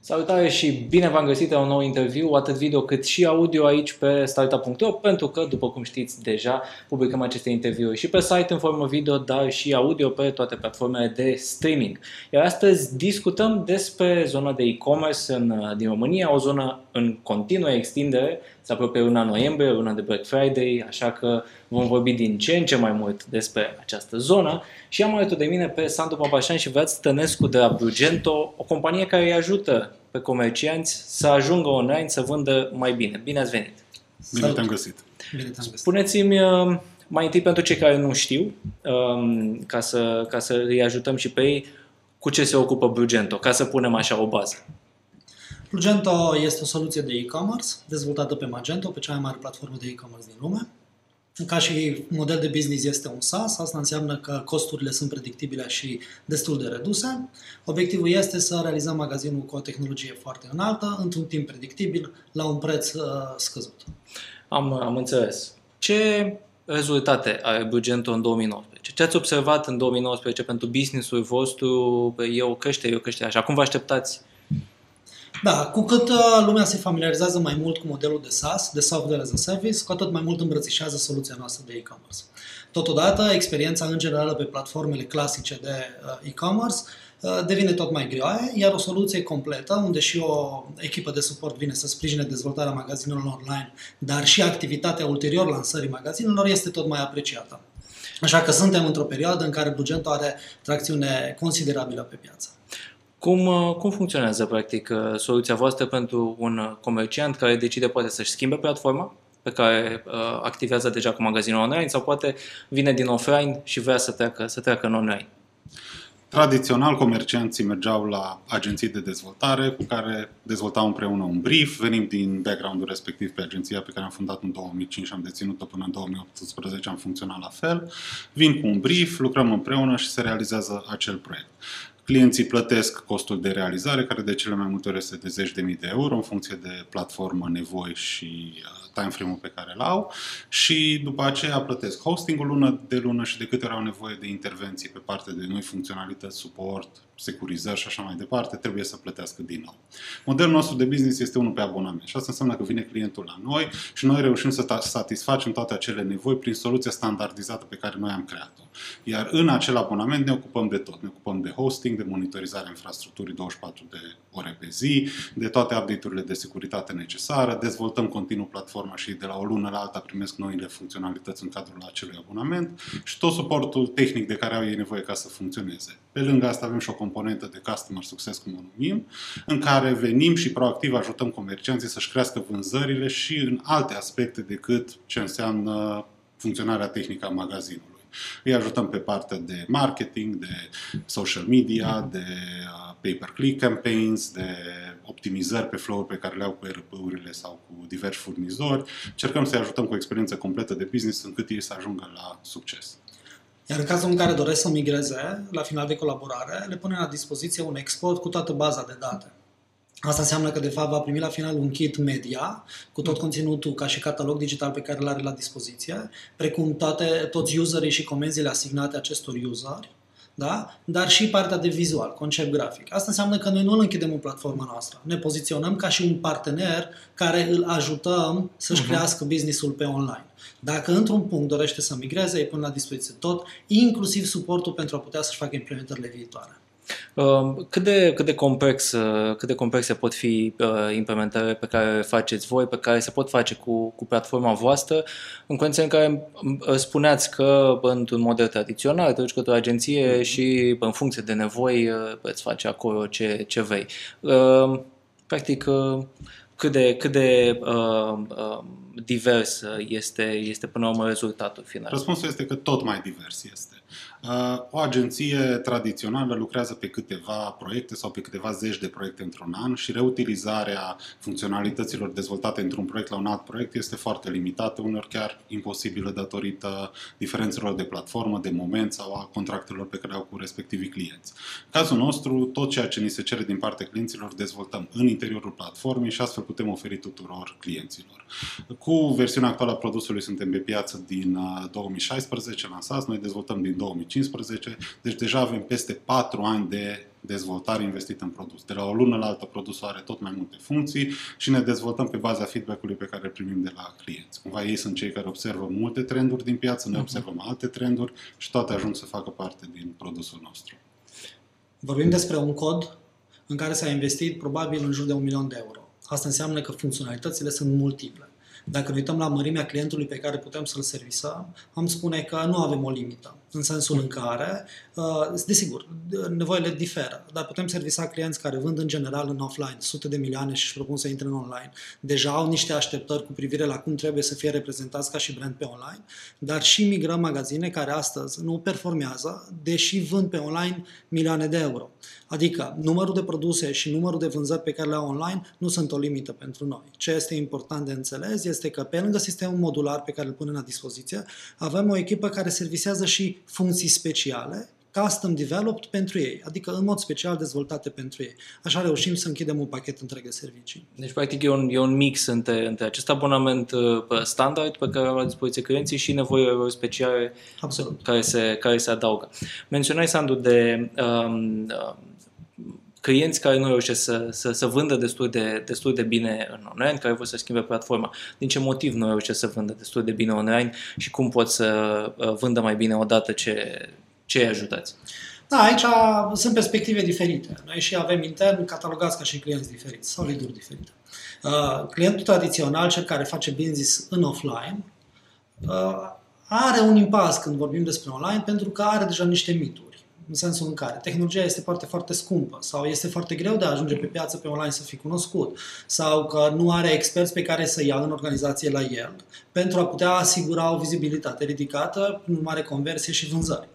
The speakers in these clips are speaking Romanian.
Salutare și bine v-am găsit la un nou interviu, atât video cât și audio aici pe startup.ro, pentru că, după cum știți deja, publicăm aceste interviuri și pe site în formă video, dar și audio pe toate platformele de streaming. Iar astăzi discutăm despre zona de e-commerce în, din România, o zonă în continuă extindere, se apropie luna noiembrie, luna de Black Friday, așa că vom vorbi din ce în ce mai mult despre această zonă și am alături de mine pe Sandu Papașan și Vlad Stănescu de la Brugento, o companie care îi ajută pe comercianți să ajungă online, să vândă mai bine. Bine ați venit! Bine te-am găsit! Bine te-am găsit! Spuneți-mi uh, mai întâi pentru cei care nu știu, um, ca să, ca să îi ajutăm și pe ei, cu ce se ocupă Brugento, ca să punem așa o bază. Brugento este o soluție de e-commerce dezvoltată pe Magento, pe cea mai mare platformă de e-commerce din lume. Ca și model de business este un SaaS, asta înseamnă că costurile sunt predictibile și destul de reduse. Obiectivul este să realizăm magazinul cu o tehnologie foarte înaltă, într-un timp predictibil, la un preț uh, scăzut. Am, am înțeles. Ce rezultate are Brugento în 2019? Ce ați observat în 2019 pentru business-ul vostru? E o creștere, e o creștere așa. Cum vă așteptați da, cu cât uh, lumea se familiarizează mai mult cu modelul de SaaS, de Software as a Service, cu atât mai mult îmbrățișează soluția noastră de e-commerce. Totodată, experiența în general pe platformele clasice de uh, e-commerce uh, devine tot mai greoaie, iar o soluție completă, unde și o echipă de suport vine să sprijine dezvoltarea magazinelor online, dar și activitatea ulterior lansării magazinelor, este tot mai apreciată. Așa că suntem într-o perioadă în care Bugento are tracțiune considerabilă pe piață. Cum, uh, cum funcționează, practic, uh, soluția voastră pentru un uh, comerciant care decide poate să-și schimbe platforma pe care uh, activează deja cu magazinul online sau poate vine din offline și vrea să treacă, să treacă în online? Tradițional, comercianții mergeau la agenții de dezvoltare cu care dezvoltau împreună un brief. Venim din background-ul respectiv pe agenția pe care am fundat în 2005 și am deținut-o până în 2018, am funcționat la fel. Vin cu un brief, lucrăm împreună și se realizează acel proiect. Clienții plătesc costul de realizare, care de cele mai multe ori este de zeci de mii de euro, în funcție de platformă, nevoi și uh, time frame-ul pe care îl au. Și după aceea plătesc hosting-ul lună de lună și de câte ori au nevoie de intervenții pe partea de noi funcționalități, suport, securizări și așa mai departe, trebuie să plătească din nou. Modelul nostru de business este unul pe abonament și asta înseamnă că vine clientul la noi și noi reușim să satisfacem toate acele nevoi prin soluția standardizată pe care noi am creat-o. Iar în acel abonament ne ocupăm de tot. Ne ocupăm de hosting, de monitorizarea infrastructurii 24 de ore pe zi, de toate update-urile de securitate necesară, dezvoltăm continuu platforma și de la o lună la alta primesc noile funcționalități în cadrul acelui abonament și tot suportul tehnic de care au ei nevoie ca să funcționeze. Pe lângă asta avem și o componentă de customer success, cum o numim, în care venim și proactiv ajutăm comercianții să-și crească vânzările și în alte aspecte decât ce înseamnă funcționarea tehnică a magazinului. Îi ajutăm pe partea de marketing, de social media, de uh, pay-per-click campaigns, de optimizări pe flow pe care le au cu ERP-urile sau cu diversi furnizori. Cercăm să-i ajutăm cu o experiență completă de business încât ei să ajungă la succes. Iar în cazul în care doresc să migreze, la final de colaborare, le punem la dispoziție un export cu toată baza de date. Asta înseamnă că, de fapt, va primi la final un kit media cu tot conținutul ca și catalog digital pe care îl are la dispoziție, precum toate, toți userii și comenzile asignate acestor useri, da? dar și partea de vizual, concept grafic. Asta înseamnă că noi nu îl închidem în platforma noastră. Ne poziționăm ca și un partener care îl ajutăm să-și uh-huh. crească businessul pe online. Dacă într-un punct dorește să migreze, îi pun la dispoziție tot, inclusiv suportul pentru a putea să-și facă implementările viitoare. Um, cât de, cât de, complex, uh, cât de complexe pot fi uh, implementările pe care faceți voi, pe care se pot face cu, cu platforma voastră, în condiții în care uh, spuneați că într-un model tradițional te duci către o agenție mm-hmm. și în funcție de nevoi îți face acolo ce, ce vrei. Um, practic, cât de, cât de uh, uh, divers este, este până la urmă rezultatul final? Răspunsul este că tot mai divers este. Uh, o agenție tradițională lucrează pe câteva proiecte sau pe câteva zeci de proiecte într-un an și reutilizarea funcționalităților dezvoltate într-un proiect la un alt proiect este foarte limitată, uneori chiar imposibilă datorită diferențelor de platformă, de moment sau a contractelor pe care au cu respectivii clienți. În cazul nostru, tot ceea ce ni se cere din partea clienților dezvoltăm în interiorul platformei și astfel putem oferi tuturor clienților. Cu versiunea actuală a produsului suntem pe piață din 2016 uh, lansați, noi dezvoltăm din 2015, deci deja avem peste 4 ani de dezvoltare investită în produs. De la o lună la altă, produsul are tot mai multe funcții și ne dezvoltăm pe baza feedback-ului pe care îl primim de la clienți. Cumva ei sunt cei care observă multe trenduri din piață, noi observăm alte trenduri și toate ajung să facă parte din produsul nostru. Vorbim despre un cod în care s-a investit probabil în jur de un milion de euro. Asta înseamnă că funcționalitățile sunt multiple. Dacă ne uităm la mărimea clientului pe care putem să-l servisăm, am spune că nu avem o limită, în sensul în care, uh, desigur, nevoile diferă, dar putem servisa clienți care vând în general în offline sute de milioane și își propun să intre în online. Deja au niște așteptări cu privire la cum trebuie să fie reprezentați ca și brand pe online, dar și migrăm magazine care astăzi nu performează, deși vând pe online milioane de euro. Adică numărul de produse și numărul de vânzări pe care le au online nu sunt o limită pentru noi. Ce este important de înțeles este că pe lângă sistemul modular pe care îl punem la dispoziție, avem o echipă care servisează și funcții speciale custom developed pentru ei, adică în mod special dezvoltate pentru ei. Așa reușim să închidem un pachet întreg de servicii. Deci, practic, e un, e un mix între, între acest abonament uh, standard pe care au la dispoziție clienții și nevoile speciale Absolut. care se, care se adaugă. Menționai, Sandu, de um, uh, clienți care nu reușesc să, să, să vândă destul de, destul de bine în online, care vor să schimbe platforma. Din ce motiv nu reușesc să vândă destul de bine online și cum pot să uh, vândă mai bine odată ce, ce îi ajutați? Da, aici sunt perspective diferite. Noi și avem intern catalogați ca și clienți diferiți sau lead diferite. Uh, clientul tradițional, cel care face business în offline, uh, are un impas când vorbim despre online pentru că are deja niște mituri în sensul în care tehnologia este foarte, foarte scumpă sau este foarte greu de a ajunge pe piață pe online să fii cunoscut sau că nu are experți pe care să ia în organizație la el pentru a putea asigura o vizibilitate ridicată, nu mare conversie și vânzări.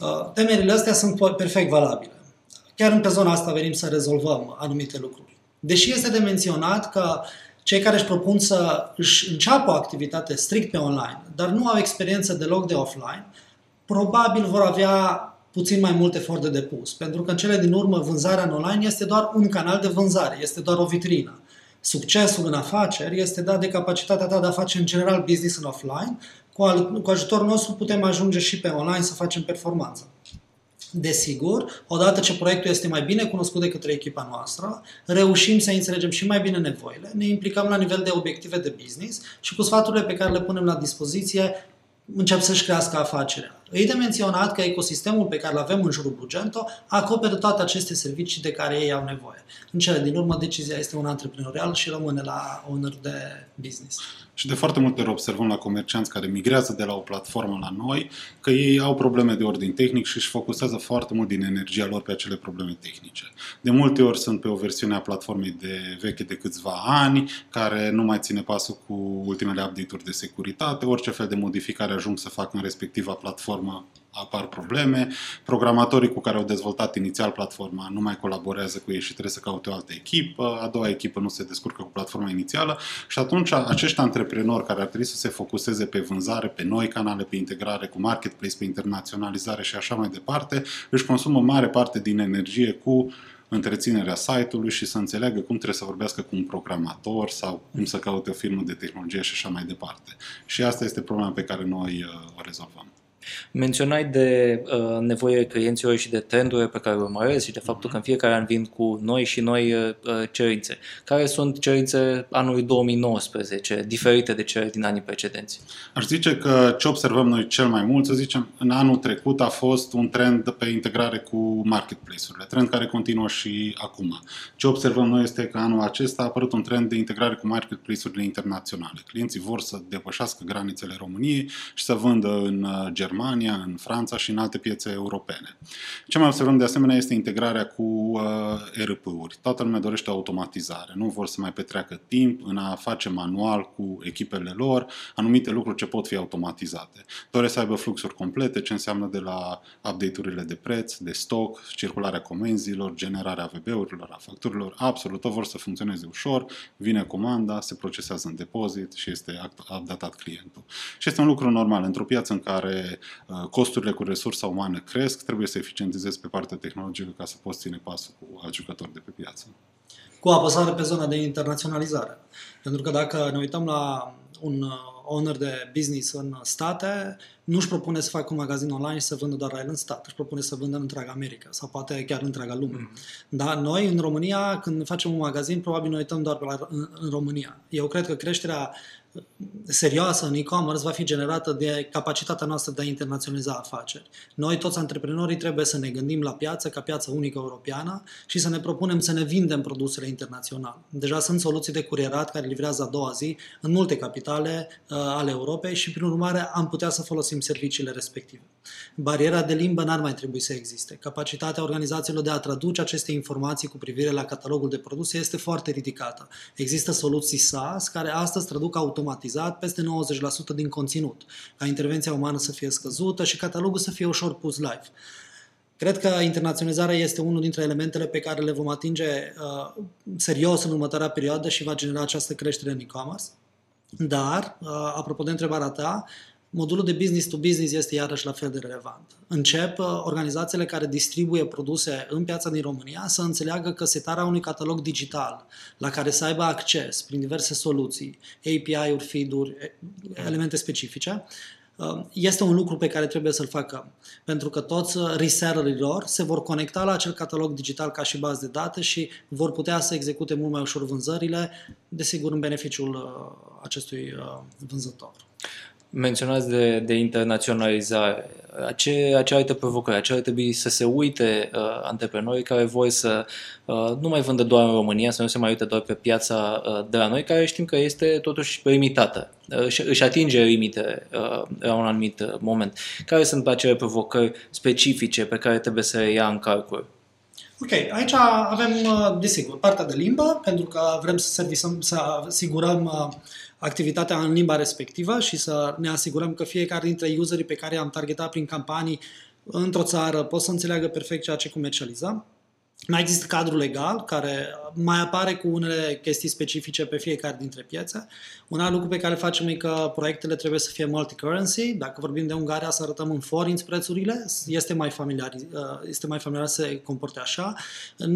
Uh, temerile astea sunt perfect valabile. Chiar în pe zona asta venim să rezolvăm anumite lucruri. Deși este de menționat că cei care își propun să își înceapă o activitate strict pe online, dar nu au experiență deloc de offline, probabil vor avea puțin mai mult efort de depus. Pentru că în cele din urmă vânzarea în online este doar un canal de vânzare, este doar o vitrină. Succesul în afaceri este dat de capacitatea ta de a face în general business în offline. Cu, al, cu ajutorul nostru putem ajunge și pe online să facem performanță. Desigur, odată ce proiectul este mai bine cunoscut de către echipa noastră, reușim să înțelegem și mai bine nevoile, ne implicăm la nivel de obiective de business și cu sfaturile pe care le punem la dispoziție încep să-și crească afacerea. E de menționat că ecosistemul pe care îl avem în jurul Bugento acoperă toate aceste servicii de care ei au nevoie. În cele din urmă, decizia este una antreprenorială și rămâne la owner de business. Și de foarte multe ori observăm la comercianți care migrează de la o platformă la noi că ei au probleme de ordin tehnic și își focusează foarte mult din energia lor pe acele probleme tehnice. De multe ori sunt pe o versiune a platformei de veche de câțiva ani, care nu mai ține pasul cu ultimele update-uri de securitate, orice fel de modificare ajung să facă în respectiva platformă apar probleme, programatorii cu care au dezvoltat inițial platforma nu mai colaborează cu ei și trebuie să caute o altă echipă, a doua echipă nu se descurcă cu platforma inițială și atunci acești antreprenori care ar trebui să se focuseze pe vânzare, pe noi canale, pe integrare cu marketplace, pe internaționalizare și așa mai departe, își consumă mare parte din energie cu întreținerea site-ului și să înțeleagă cum trebuie să vorbească cu un programator sau cum să caute o firmă de tehnologie și așa mai departe. Și asta este problema pe care noi uh, o rezolvăm. Menționai de uh, nevoie clienților și de trendurile pe care le urmăresc și de faptul că în fiecare an vin cu noi și noi uh, cerințe. Care sunt cerințe anului 2019, diferite de cele din anii precedenți? Aș zice că ce observăm noi cel mai mult, să zicem, în anul trecut a fost un trend pe integrare cu marketplace-urile, trend care continuă și acum. Ce observăm noi este că anul acesta a apărut un trend de integrare cu marketplace-urile internaționale. Clienții vor să depășească granițele României și să vândă în Germania Germania, în Franța și în alte piețe europene. Ce mai observăm de asemenea este integrarea cu uh, ERP-uri. Toată lumea dorește automatizare, nu vor să mai petreacă timp în a face manual cu echipele lor anumite lucruri ce pot fi automatizate. Doresc să aibă fluxuri complete, ce înseamnă de la update-urile de preț, de stoc, circularea comenzilor, generarea VB-urilor, a facturilor, absolut tot vor să funcționeze ușor, vine comanda, se procesează în depozit și este updatat clientul. Și este un lucru normal într-o piață în care Uh, costurile cu resursa umană cresc, trebuie să eficientizezi pe partea tehnologică ca să poți ține pasul cu alți jucători de pe piață. Cu apăsare pe zona de internaționalizare. Pentru că dacă ne uităm la un, uh, owner de business în state nu-și propune să facă un magazin online și să vândă doar la el în stat, își propune să vândă în întreaga America sau poate chiar în întreaga lume. Mm. Dar noi, în România, când facem un magazin, probabil noi uităm doar la, în, în România. Eu cred că creșterea serioasă în e-commerce va fi generată de capacitatea noastră de a internaționaliza afaceri. Noi, toți antreprenorii, trebuie să ne gândim la piață ca piață unică europeană și să ne propunem să ne vindem produsele internațional. Deja sunt soluții de curierat care livrează a doua zi în multe capitale uh, ale Europei și, prin urmare, am putea să folosim serviciile respective. Bariera de limbă n-ar mai trebui să existe. Capacitatea organizațiilor de a traduce aceste informații cu privire la catalogul de produse este foarte ridicată. Există soluții SaaS care astăzi traduc automat automatizat peste 90% din conținut, ca intervenția umană să fie scăzută și catalogul să fie ușor pus live. Cred că internaționalizarea este unul dintre elementele pe care le vom atinge uh, serios în următoarea perioadă și va genera această creștere în e-commerce. Dar, uh, apropo de întrebarea ta, modulul de business to business este iarăși la fel de relevant. Încep uh, organizațiile care distribuie produse în piața din România să înțeleagă că setarea unui catalog digital la care să aibă acces prin diverse soluții, API-uri, feed-uri, elemente specifice, uh, este un lucru pe care trebuie să-l facă. Pentru că toți uh, resellerii lor se vor conecta la acel catalog digital ca și bază de date și vor putea să execute mult mai ușor vânzările, desigur în beneficiul acestui vânzător menționați de, de internaționalizare, ce, ce alte provocări, ce ar trebui să se uite uh, antreprenorii care vor să uh, nu mai vândă doar în România, să nu se mai uite doar pe piața uh, de la noi, care știm că este totuși limitată, uh, își atinge limite uh, la un anumit uh, moment. Care sunt acele provocări specifice pe care trebuie să le ia în calcul? Ok, aici avem, uh, desigur, partea de limbă, pentru că vrem să, servisăm, să asigurăm uh, activitatea în limba respectivă și să ne asigurăm că fiecare dintre userii pe care i-am targetat prin campanii într-o țară pot să înțeleagă perfect ceea ce comercializăm. Mai există cadrul legal care mai apare cu unele chestii specifice pe fiecare dintre piețe. Un alt lucru pe care facem e că proiectele trebuie să fie multi-currency. Dacă vorbim de Ungaria, să arătăm în forinți prețurile, este mai familiar, uh, este mai familiar să se comporte așa. Uh,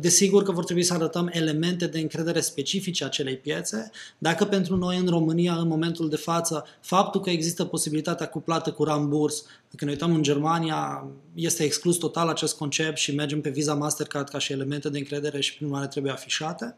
desigur că vor trebui să arătăm elemente de încredere specifice acelei piețe. Dacă pentru noi în România, în momentul de față, faptul că există posibilitatea cu plată cu ramburs, când ne uităm în Germania, este exclus total acest concept și mergem pe Visa Mastercard ca și elemente de încredere și prin urmare trebuie afișate.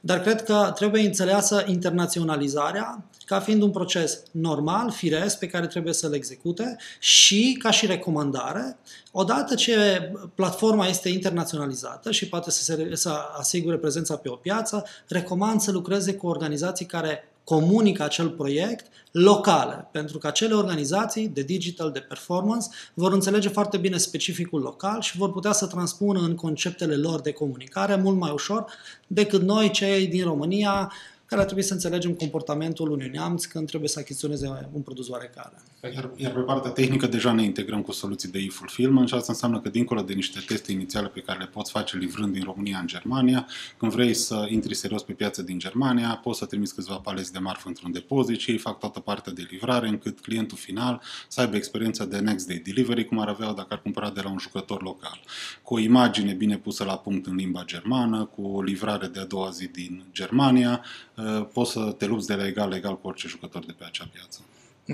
Dar cred că trebuie înțeleasă internaționalizarea ca fiind un proces normal, firesc, pe care trebuie să-l execute și ca și recomandare, odată ce platforma este internaționalizată și poate să, se, să asigure prezența pe o piață, recomand să lucreze cu organizații care comunică acel proiect locale, pentru că acele organizații de digital, de performance, vor înțelege foarte bine specificul local și vor putea să transpună în conceptele lor de comunicare mult mai ușor decât noi, cei din România, care ar trebui să înțelegem comportamentul unui neamț când trebuie să achiziționeze un produs oarecare. Iar, iar pe partea tehnică deja ne integrăm cu soluții de e-fulfillment și asta înseamnă că dincolo de niște teste inițiale pe care le poți face livrând din România în Germania, când vrei să intri serios pe piață din Germania, poți să trimiți câțiva paleți de marfă într-un depozit și ei fac toată partea de livrare încât clientul final să aibă experiența de next day delivery cum ar avea dacă ar cumpăra de la un jucător local. Cu o imagine bine pusă la punct în limba germană, cu o livrare de a doua zi din Germania, Uh, poți să te lupți de la egal legal cu orice jucător de pe acea piață.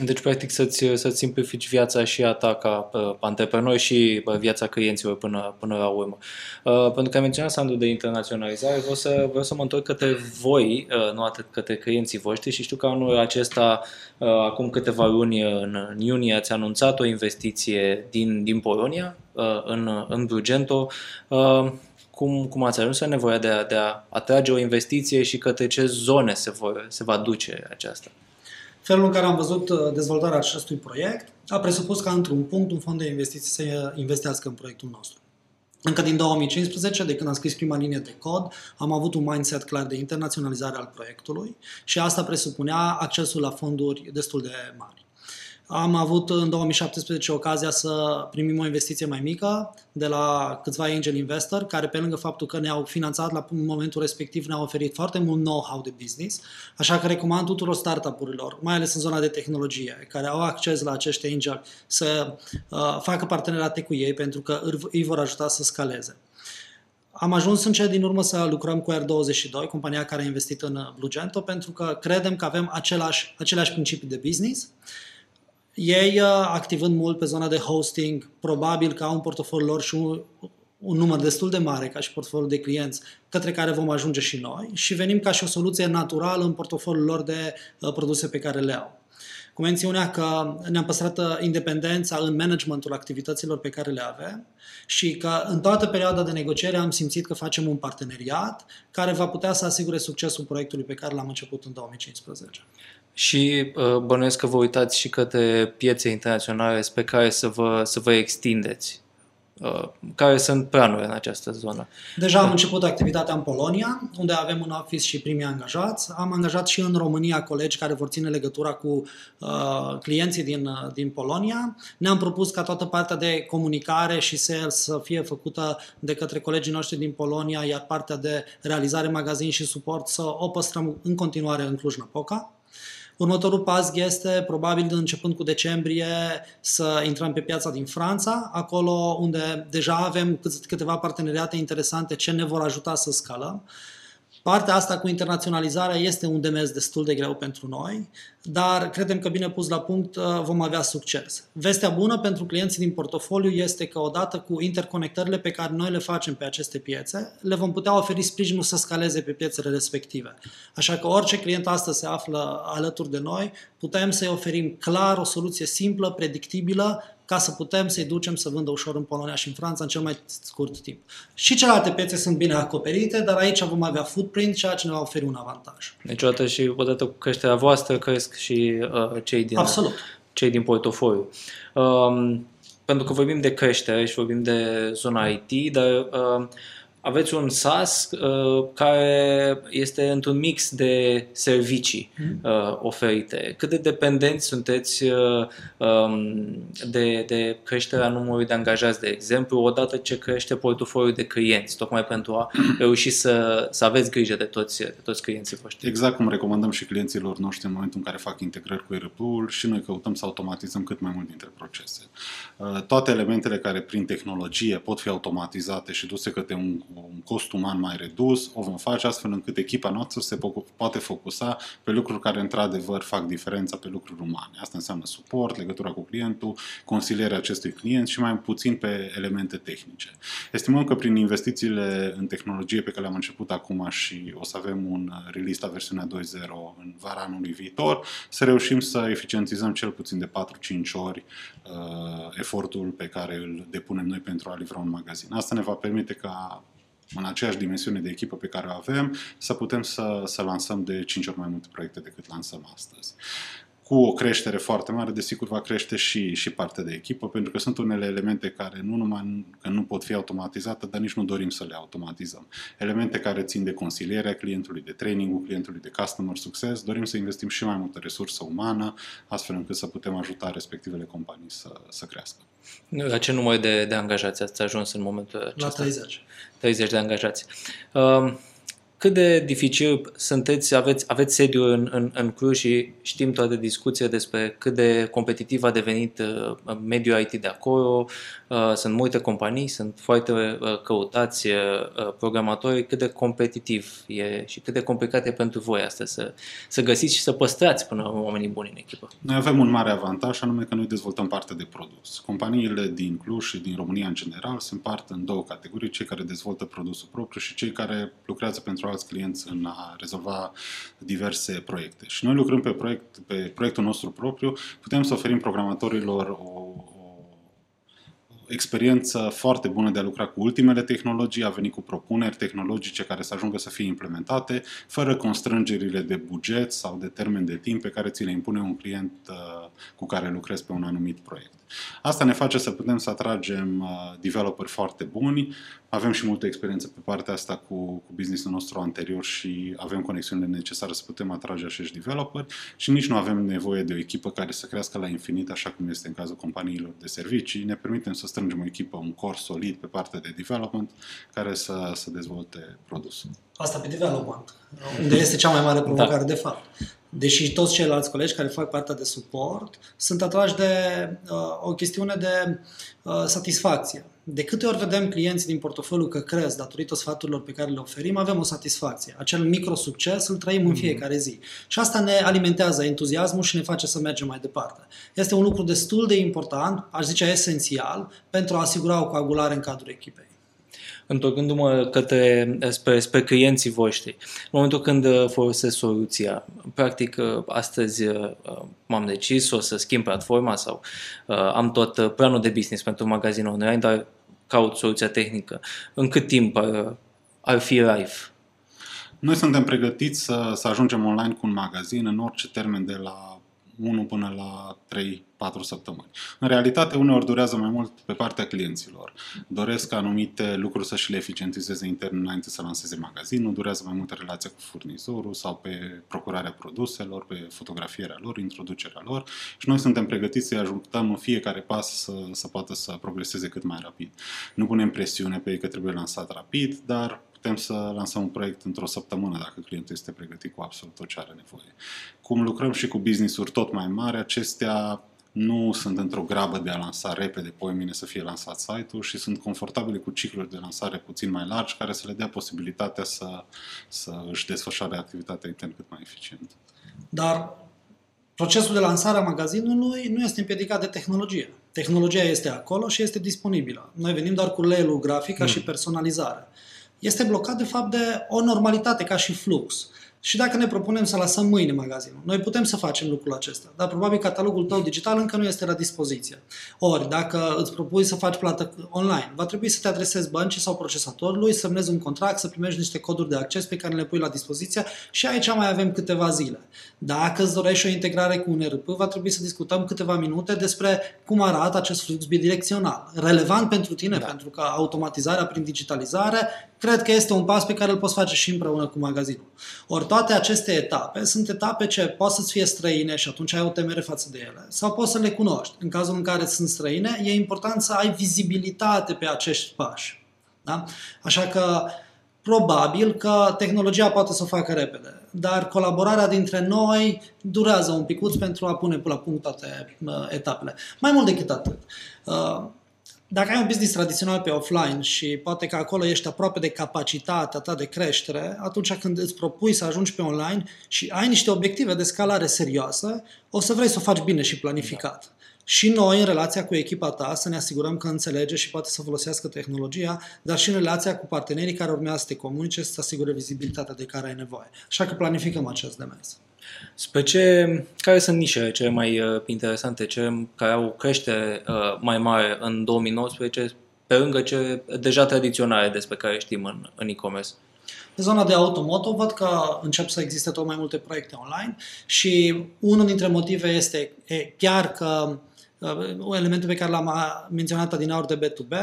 Deci, practic, să-ți, să-ți simplifici viața și a ta ca uh, antreprenor și uh, viața clienților până, până la urmă. Uh, pentru că ai menționat, Sandu, de internaționalizare, vreau să, vreau să mă întorc către voi, uh, nu atât către clienții voștri și știu că anul acesta, uh, acum câteva luni, în, în iunie, ați anunțat o investiție din, din Polonia, uh, în, în Brugento. Uh, cum, cum ați ajuns la nevoia de a, de a atrage o investiție și către ce zone se, vor, se va duce aceasta? Felul în care am văzut uh, dezvoltarea acestui proiect a presupus ca într-un punct un fond de investiții să investească în proiectul nostru. Încă din 2015, de când am scris prima linie de cod, am avut un mindset clar de internaționalizare al proiectului și asta presupunea accesul la fonduri destul de mari. Am avut în 2017 ocazia să primim o investiție mai mică de la câțiva angel investor, care pe lângă faptul că ne-au finanțat la momentul respectiv, ne-au oferit foarte mult know-how de business, așa că recomand tuturor startup-urilor, mai ales în zona de tehnologie, care au acces la acești angel, să uh, facă parteneriate cu ei pentru că îi vor ajuta să scaleze. Am ajuns în cele din urmă să lucrăm cu R22, compania care a investit în Blugento, pentru că credem că avem același, aceleași principii de business. Ei, uh, activând mult pe zona de hosting, probabil că au un portofoliu lor și un, un număr destul de mare ca și portofoliu de clienți către care vom ajunge și noi și venim ca și o soluție naturală în portofoliul lor de uh, produse pe care le au cu mențiunea că ne-am păstrat uh, independența în managementul activităților pe care le avem și că în toată perioada de negociere am simțit că facem un parteneriat care va putea să asigure succesul proiectului pe care l-am început în 2015. Și uh, bănuiesc că vă uitați și către piețe internaționale pe care să vă, să vă extindeți. Uh, care sunt planuri în această zonă. Deja am început activitatea în Polonia, unde avem un office și primii angajați. Am angajat și în România colegi care vor ține legătura cu uh, clienții din, uh, din Polonia. Ne-am propus ca toată partea de comunicare și sales să fie făcută de către colegii noștri din Polonia, iar partea de realizare magazin și suport să o păstrăm în continuare în Cluj-Napoca. Următorul pas este, probabil începând cu decembrie, să intrăm pe piața din Franța, acolo unde deja avem câteva parteneriate interesante ce ne vor ajuta să scalăm. Partea asta cu internaționalizarea este un demers destul de greu pentru noi, dar credem că bine pus la punct uh, vom avea succes. Vestea bună pentru clienții din portofoliu este că odată cu interconectările pe care noi le facem pe aceste piețe, le vom putea oferi sprijinul să scaleze pe piețele respective. Așa că orice client astăzi se află alături de noi, putem să-i oferim clar o soluție simplă, predictibilă, ca să putem să-i ducem să vândă ușor în Polonia și în Franța în cel mai scurt timp. Și celelalte piețe sunt bine acoperite, dar aici vom avea footprint, ceea ce ne va oferi un avantaj. Deci odată și odată cu creșterea voastră cresc și uh, cei din Absolut. cei din portofoliu. Um, pentru că vorbim de creștere și vorbim de zona IT, dar uh, aveți un SaaS uh, care este într-un mix de servicii mm. uh, oferite. Cât de dependenți sunteți uh, um, de, de creșterea numărului de angajați, de exemplu, odată ce crește portofoliul de clienți, tocmai pentru a reuși să, să aveți grijă de toți, de toți clienții voștri? Exact cum recomandăm și clienților noștri în momentul în care fac integrări cu ERP-ul și noi căutăm să automatizăm cât mai mult dintre procese. Uh, toate elementele care prin tehnologie pot fi automatizate și duse către un un cost uman mai redus, o vom face astfel încât echipa noastră se poate focusa pe lucruri care într-adevăr fac diferența pe lucruri umane. Asta înseamnă suport, legătura cu clientul, consilierea acestui client și mai puțin pe elemente tehnice. Estimăm că prin investițiile în tehnologie pe care le-am început acum și o să avem un release la versiunea 2.0 în vara anului viitor, să reușim să eficientizăm cel puțin de 4-5 ori uh, efortul pe care îl depunem noi pentru a livra un magazin. Asta ne va permite ca în aceeași dimensiune de echipă pe care o avem, să putem să, să lansăm de 5 ori mai multe proiecte decât lansăm astăzi cu o creștere foarte mare, desigur va crește și, și partea de echipă, pentru că sunt unele elemente care nu numai că nu pot fi automatizate, dar nici nu dorim să le automatizăm. Elemente care țin de consilierea clientului, de trainingul clientului, de customer success, dorim să investim și mai multă resursă umană, astfel încât să putem ajuta respectivele companii să, să crească. La ce număr de, de angajați ați ajuns în momentul acesta? La 30. 30 de angajați. Uh, cât de dificil sunteți, aveți, aveți sediu în, în, în Cluj și știm toate discuția despre cât de competitiv a devenit uh, mediul IT de acolo, uh, sunt multe companii, sunt foarte uh, căutați uh, programatori, cât de competitiv e și cât de complicat e pentru voi asta să, să găsiți și să păstrați până oamenii buni în echipă. Noi avem un mare avantaj, anume că noi dezvoltăm parte de produs. Companiile din Cluj și din România în general sunt parte în două categorii, cei care dezvoltă produsul propriu și cei care lucrează pentru alți clienți în a rezolva diverse proiecte. Și noi lucrăm pe, proiect, pe proiectul nostru propriu, putem să oferim programatorilor o, experiență foarte bună de a lucra cu ultimele tehnologii, a venit cu propuneri tehnologice care să ajungă să fie implementate, fără constrângerile de buget sau de termen de timp pe care ți le impune un client uh, cu care lucrezi pe un anumit proiect. Asta ne face să putem să atragem uh, developeri foarte buni, avem și multă experiență pe partea asta cu, cu businessul nostru anterior și avem conexiunile necesare să putem atrage acești developeri și nici nu avem nevoie de o echipă care să crească la infinit, așa cum este în cazul companiilor de servicii. Ne permitem să strângem o echipă, un core solid pe partea de development care să, să dezvolte produsul. Asta pe development, unde este cea mai mare provocare da. de fapt. Deși toți ceilalți colegi care fac partea de suport sunt atrași de uh, o chestiune de uh, satisfacție. De câte ori vedem clienții din portofoliu că cresc datorită sfaturilor pe care le oferim, avem o satisfacție. Acel micro-succes îl trăim în mhm. fiecare zi. Și asta ne alimentează entuziasmul și ne face să mergem mai departe. Este un lucru destul de important, aș zice esențial, pentru a asigura o coagulare în cadrul echipei întorcându-mă către, spre, spre clienții voștri, în momentul când uh, folosesc soluția, practic uh, astăzi uh, m-am decis o să schimb platforma sau am tot planul de business pentru magazinul online, dar caut soluția tehnică. În cât timp ar, ar fi live? Noi suntem pregătiți să, să ajungem online cu un magazin în orice termen de la 1 până la 3 4 săptămâni. În realitate, uneori durează mai mult pe partea clienților. Doresc anumite lucruri să și le eficientizeze intern înainte să lanseze magazinul, durează mai multă relație cu furnizorul sau pe procurarea produselor, pe fotografierea lor, introducerea lor și noi suntem pregătiți să-i ajutăm în fiecare pas să, să poată să progreseze cât mai rapid. Nu punem presiune pe ei că trebuie lansat rapid, dar putem să lansăm un proiect într-o săptămână dacă clientul este pregătit cu absolut tot ce are nevoie. Cum lucrăm și cu business-uri tot mai mari, acestea nu sunt într-o grabă de a lansa repede, pe mine să fie lansat site-ul și sunt confortabile cu cicluri de lansare puțin mai largi care să le dea posibilitatea să, să își desfășoare activitatea intern cât mai eficient. Dar procesul de lansare a magazinului nu este împiedicat de tehnologie. Tehnologia este acolo și este disponibilă. Noi venim doar cu leelul grafic mm. și personalizare. Este blocat de fapt de o normalitate ca și flux. Și dacă ne propunem să lăsăm mâine magazinul, noi putem să facem lucrul acesta, dar probabil catalogul tău digital încă nu este la dispoziție. Ori, dacă îți propui să faci plată online, va trebui să te adresezi băncii sau procesatorului, să semnezi un contract, să primești niște coduri de acces pe care le pui la dispoziție și aici mai avem câteva zile. Dacă îți dorești o integrare cu un ERP, va trebui să discutăm câteva minute despre cum arată acest flux bidirecțional. Relevant pentru tine, da. pentru că automatizarea prin digitalizare cred că este un pas pe care îl poți face și împreună cu magazinul. Ori toate aceste etape sunt etape ce pot să-ți fie străine și atunci ai o temere față de ele, sau poți să le cunoști. În cazul în care sunt străine, e important să ai vizibilitate pe acești pași. Da? Așa că probabil că tehnologia poate să o facă repede, dar colaborarea dintre noi durează un picuț pentru a pune la punct toate uh, etapele. Mai mult decât atât. Uh, dacă ai un business tradițional pe offline și poate că acolo ești aproape de capacitatea ta de creștere, atunci când îți propui să ajungi pe online și ai niște obiective de scalare serioasă, o să vrei să o faci bine și planificat. Da. Și noi, în relația cu echipa ta, să ne asigurăm că înțelege și poate să folosească tehnologia, dar și în relația cu partenerii care urmează să te comunice, să asigure vizibilitatea de care ai nevoie. Așa că planificăm acest demers. Spre ce, care sunt nișele cele mai uh, interesante, cele care au creștere uh, mai mare în 2019, pe lângă ce deja tradiționale despre care știm în, în e-commerce? Pe zona de automoto văd că încep să existe tot mai multe proiecte online și unul dintre motive este e, chiar că uh, elementul pe care l-am menționat adineauri de B2B,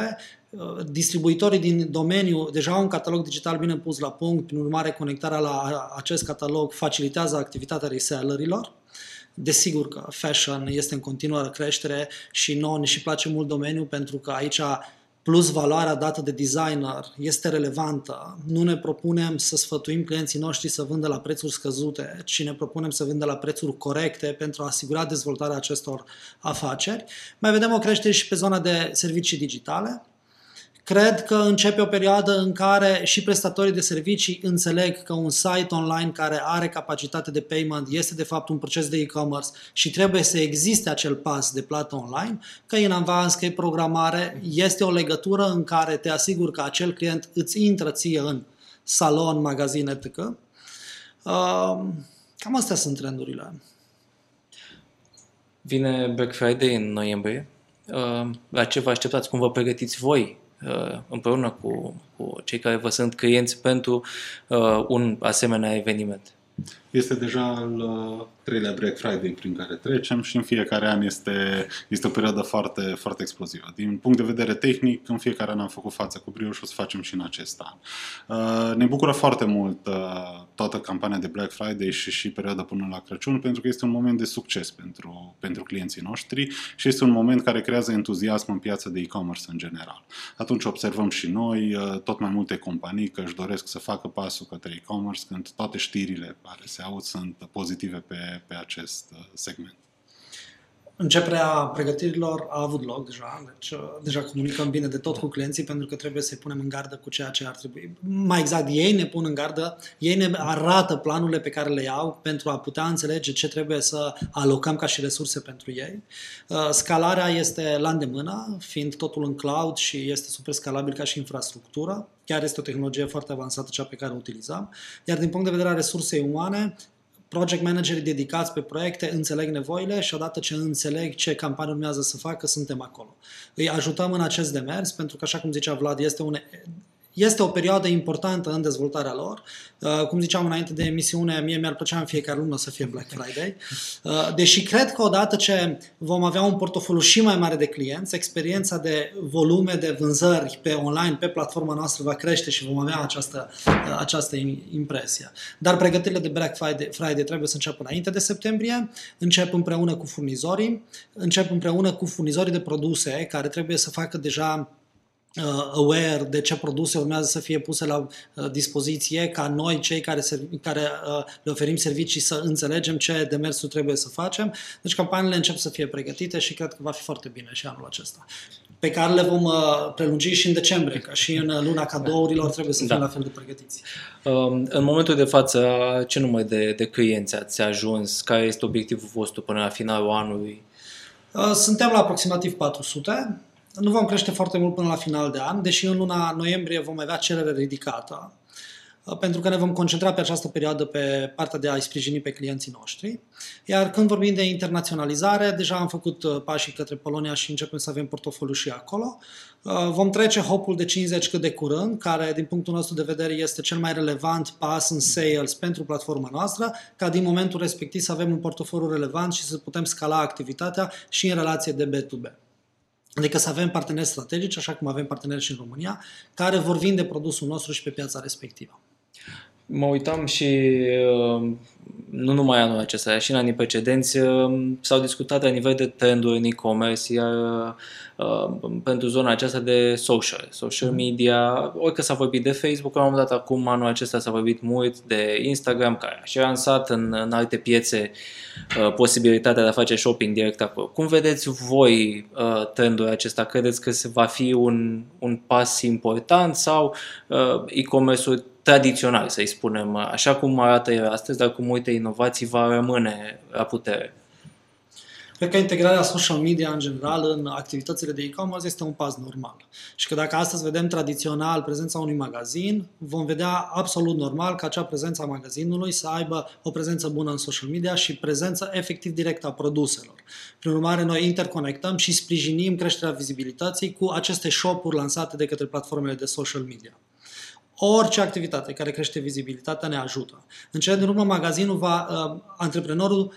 distribuitorii din domeniu deja au un catalog digital bine pus la punct, prin urmare conectarea la acest catalog facilitează activitatea resellerilor. Desigur că fashion este în continuă creștere și nouă ne și place mult domeniul pentru că aici plus valoarea dată de designer este relevantă. Nu ne propunem să sfătuim clienții noștri să vândă la prețuri scăzute, ci ne propunem să vândă la prețuri corecte pentru a asigura dezvoltarea acestor afaceri. Mai vedem o creștere și pe zona de servicii digitale, Cred că începe o perioadă în care și prestatorii de servicii înțeleg că un site online care are capacitate de payment este de fapt un proces de e-commerce și trebuie să existe acel pas de plată online, că în avans, că e programare, este o legătură în care te asiguri că acel client îți intră ție în salon, magazin, etc. Uh, cam astea sunt trendurile. Vine Black Friday în noiembrie. Uh, la ce vă așteptați? Cum vă pregătiți voi Uh, împreună cu, cu cei care vă sunt clienți pentru uh, un asemenea eveniment. Este deja al, uh, treilea Black Friday prin care trecem și în fiecare an este, este o perioadă foarte, foarte explozivă. Din punct de vedere tehnic, în fiecare an am făcut față cu brioș și o să facem și în acest an. Uh, ne bucură foarte mult uh, toată campania de Black Friday și și perioada până la Crăciun pentru că este un moment de succes pentru, pentru clienții noștri și este un moment care creează entuziasm în piața de e-commerce în general. Atunci observăm și noi uh, tot mai multe companii că își doresc să facă pasul către e-commerce când toate știrile care se aud sunt pozitive pe, pe acest uh, segment. Începerea pregătirilor a avut loc deja, deci uh, deja comunicăm bine de tot cu clienții pentru că trebuie să-i punem în gardă cu ceea ce ar trebui. Mai exact, ei ne pun în gardă, ei ne arată planurile pe care le iau pentru a putea înțelege ce trebuie să alocăm ca și resurse pentru ei. Uh, scalarea este la îndemână, fiind totul în cloud și este super scalabil ca și infrastructură. Chiar este o tehnologie foarte avansată cea pe care o utilizăm. Iar din punct de vedere a resursei umane, project managerii dedicați pe proiecte înțeleg nevoile și odată ce înțeleg ce campanie urmează să facă, suntem acolo. Îi ajutăm în acest demers, pentru că, așa cum zicea Vlad, este un este o perioadă importantă în dezvoltarea lor. Uh, cum ziceam înainte de emisiune, mie mi-ar plăcea în fiecare lună să fie Black Friday. Uh, deși cred că odată ce vom avea un portofoliu și mai mare de clienți, experiența de volume de vânzări pe online, pe platforma noastră va crește și vom avea această, uh, această impresie. Dar pregătirile de Black Friday, Friday trebuie să înceapă înainte de septembrie, încep împreună cu furnizorii, încep împreună cu furnizorii de produse care trebuie să facă deja Uh, aware de ce produse urmează să fie puse la uh, dispoziție ca noi, cei care, care uh, le oferim servicii, să înțelegem ce demersuri trebuie să facem. Deci campaniile încep să fie pregătite și cred că va fi foarte bine și anul acesta. Pe care le vom prelungi și în decembrie, ca și în luna cadourilor trebuie să fim da. la fel de pregătiți. Um, în momentul de față, ce număr de, de clienți ați ajuns? Care este obiectivul vostru până la finalul anului? Suntem la aproximativ 400 nu vom crește foarte mult până la final de an, deși în luna noiembrie vom avea cerere ridicată, uh, pentru că ne vom concentra pe această perioadă pe partea de a-i sprijini pe clienții noștri. Iar când vorbim de internaționalizare, deja am făcut uh, pașii către Polonia și începem să avem portofoliu și acolo. Uh, vom trece hopul de 50 cât de curând, care din punctul nostru de vedere este cel mai relevant pas în sales pentru platforma noastră, ca din momentul respectiv să avem un portofoliu relevant și să putem scala activitatea și în relație de B2B. Adică să avem parteneri strategici, așa cum avem parteneri și în România, care vor vinde produsul nostru și pe piața respectivă. Mă uitam și uh, nu numai anul acesta, și în anii precedenți uh, s-au discutat la nivel de trenduri în e-commerce, iar uh, pentru zona aceasta de social, social mhm. media, orică s-a vorbit de Facebook, la un moment dat acum anul acesta s-a vorbit mult de Instagram, care a și lansat în, în alte piețe posibilitatea de a face shopping direct acolo. Cum vedeți voi trendul acesta? Credeți că se va fi un, un pas important sau e-commerce-ul tradițional, să-i spunem, așa cum arată el astăzi, dar cu multe inovații va rămâne la putere. Cred că integrarea social media în general în activitățile de e-commerce este un pas normal. Și că dacă astăzi vedem tradițional prezența unui magazin, vom vedea absolut normal ca acea prezență a magazinului să aibă o prezență bună în social media și prezență efectiv directă a produselor. Prin urmare, noi interconectăm și sprijinim creșterea vizibilității cu aceste shop-uri lansate de către platformele de social media. Orice activitate care crește vizibilitatea ne ajută. În cele din urmă, magazinul va, uh, antreprenorul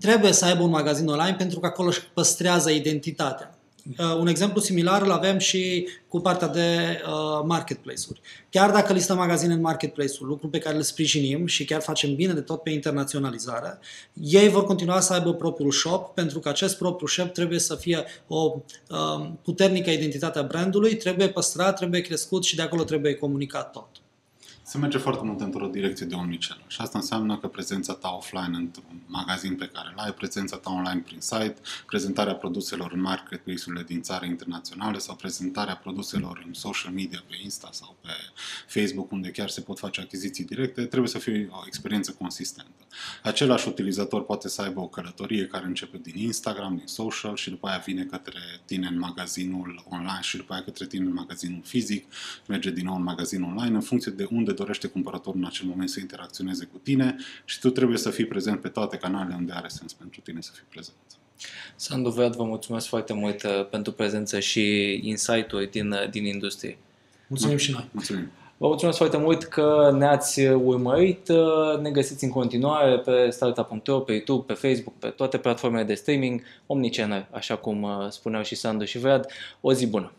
trebuie să aibă un magazin online pentru că acolo își păstrează identitatea. Uh, un exemplu similar îl avem și cu partea de uh, marketplace-uri. Chiar dacă listăm magazine în marketplace-uri, lucru pe care le sprijinim și chiar facem bine de tot pe internaționalizare, ei vor continua să aibă propriul shop pentru că acest propriu shop trebuie să fie o uh, puternică identitate a brandului, trebuie păstrat, trebuie crescut și de acolo trebuie comunicat tot se merge foarte mult într-o direcție de omnichannel și asta înseamnă că prezența ta offline într-un magazin pe care îl ai, prezența ta online prin site, prezentarea produselor în marketplace-urile din țară internaționale sau prezentarea produselor în social media pe Insta sau pe Facebook unde chiar se pot face achiziții directe, trebuie să fie o experiență consistentă. Același utilizator poate să aibă o călătorie care începe din Instagram, din social și după aia vine către tine în magazinul online și după aia către tine în magazinul fizic, merge din nou în magazinul online în funcție de unde dorește cumpărătorul în acel moment să interacționeze cu tine și tu trebuie să fii prezent pe toate canalele unde are sens pentru tine să fii prezent. Sandu Vlad, vă mulțumesc foarte mult uh, pentru prezență și insight-uri din, uh, din industrie. Mulțumim și noi. Mulțumim. Vă mulțumesc foarte mult că ne-ați urmărit. Ne găsiți în continuare pe startup.ro, pe YouTube, pe Facebook, pe toate platformele de streaming, Omnichannel, așa cum spuneau și Sandu și Vlad. O zi bună!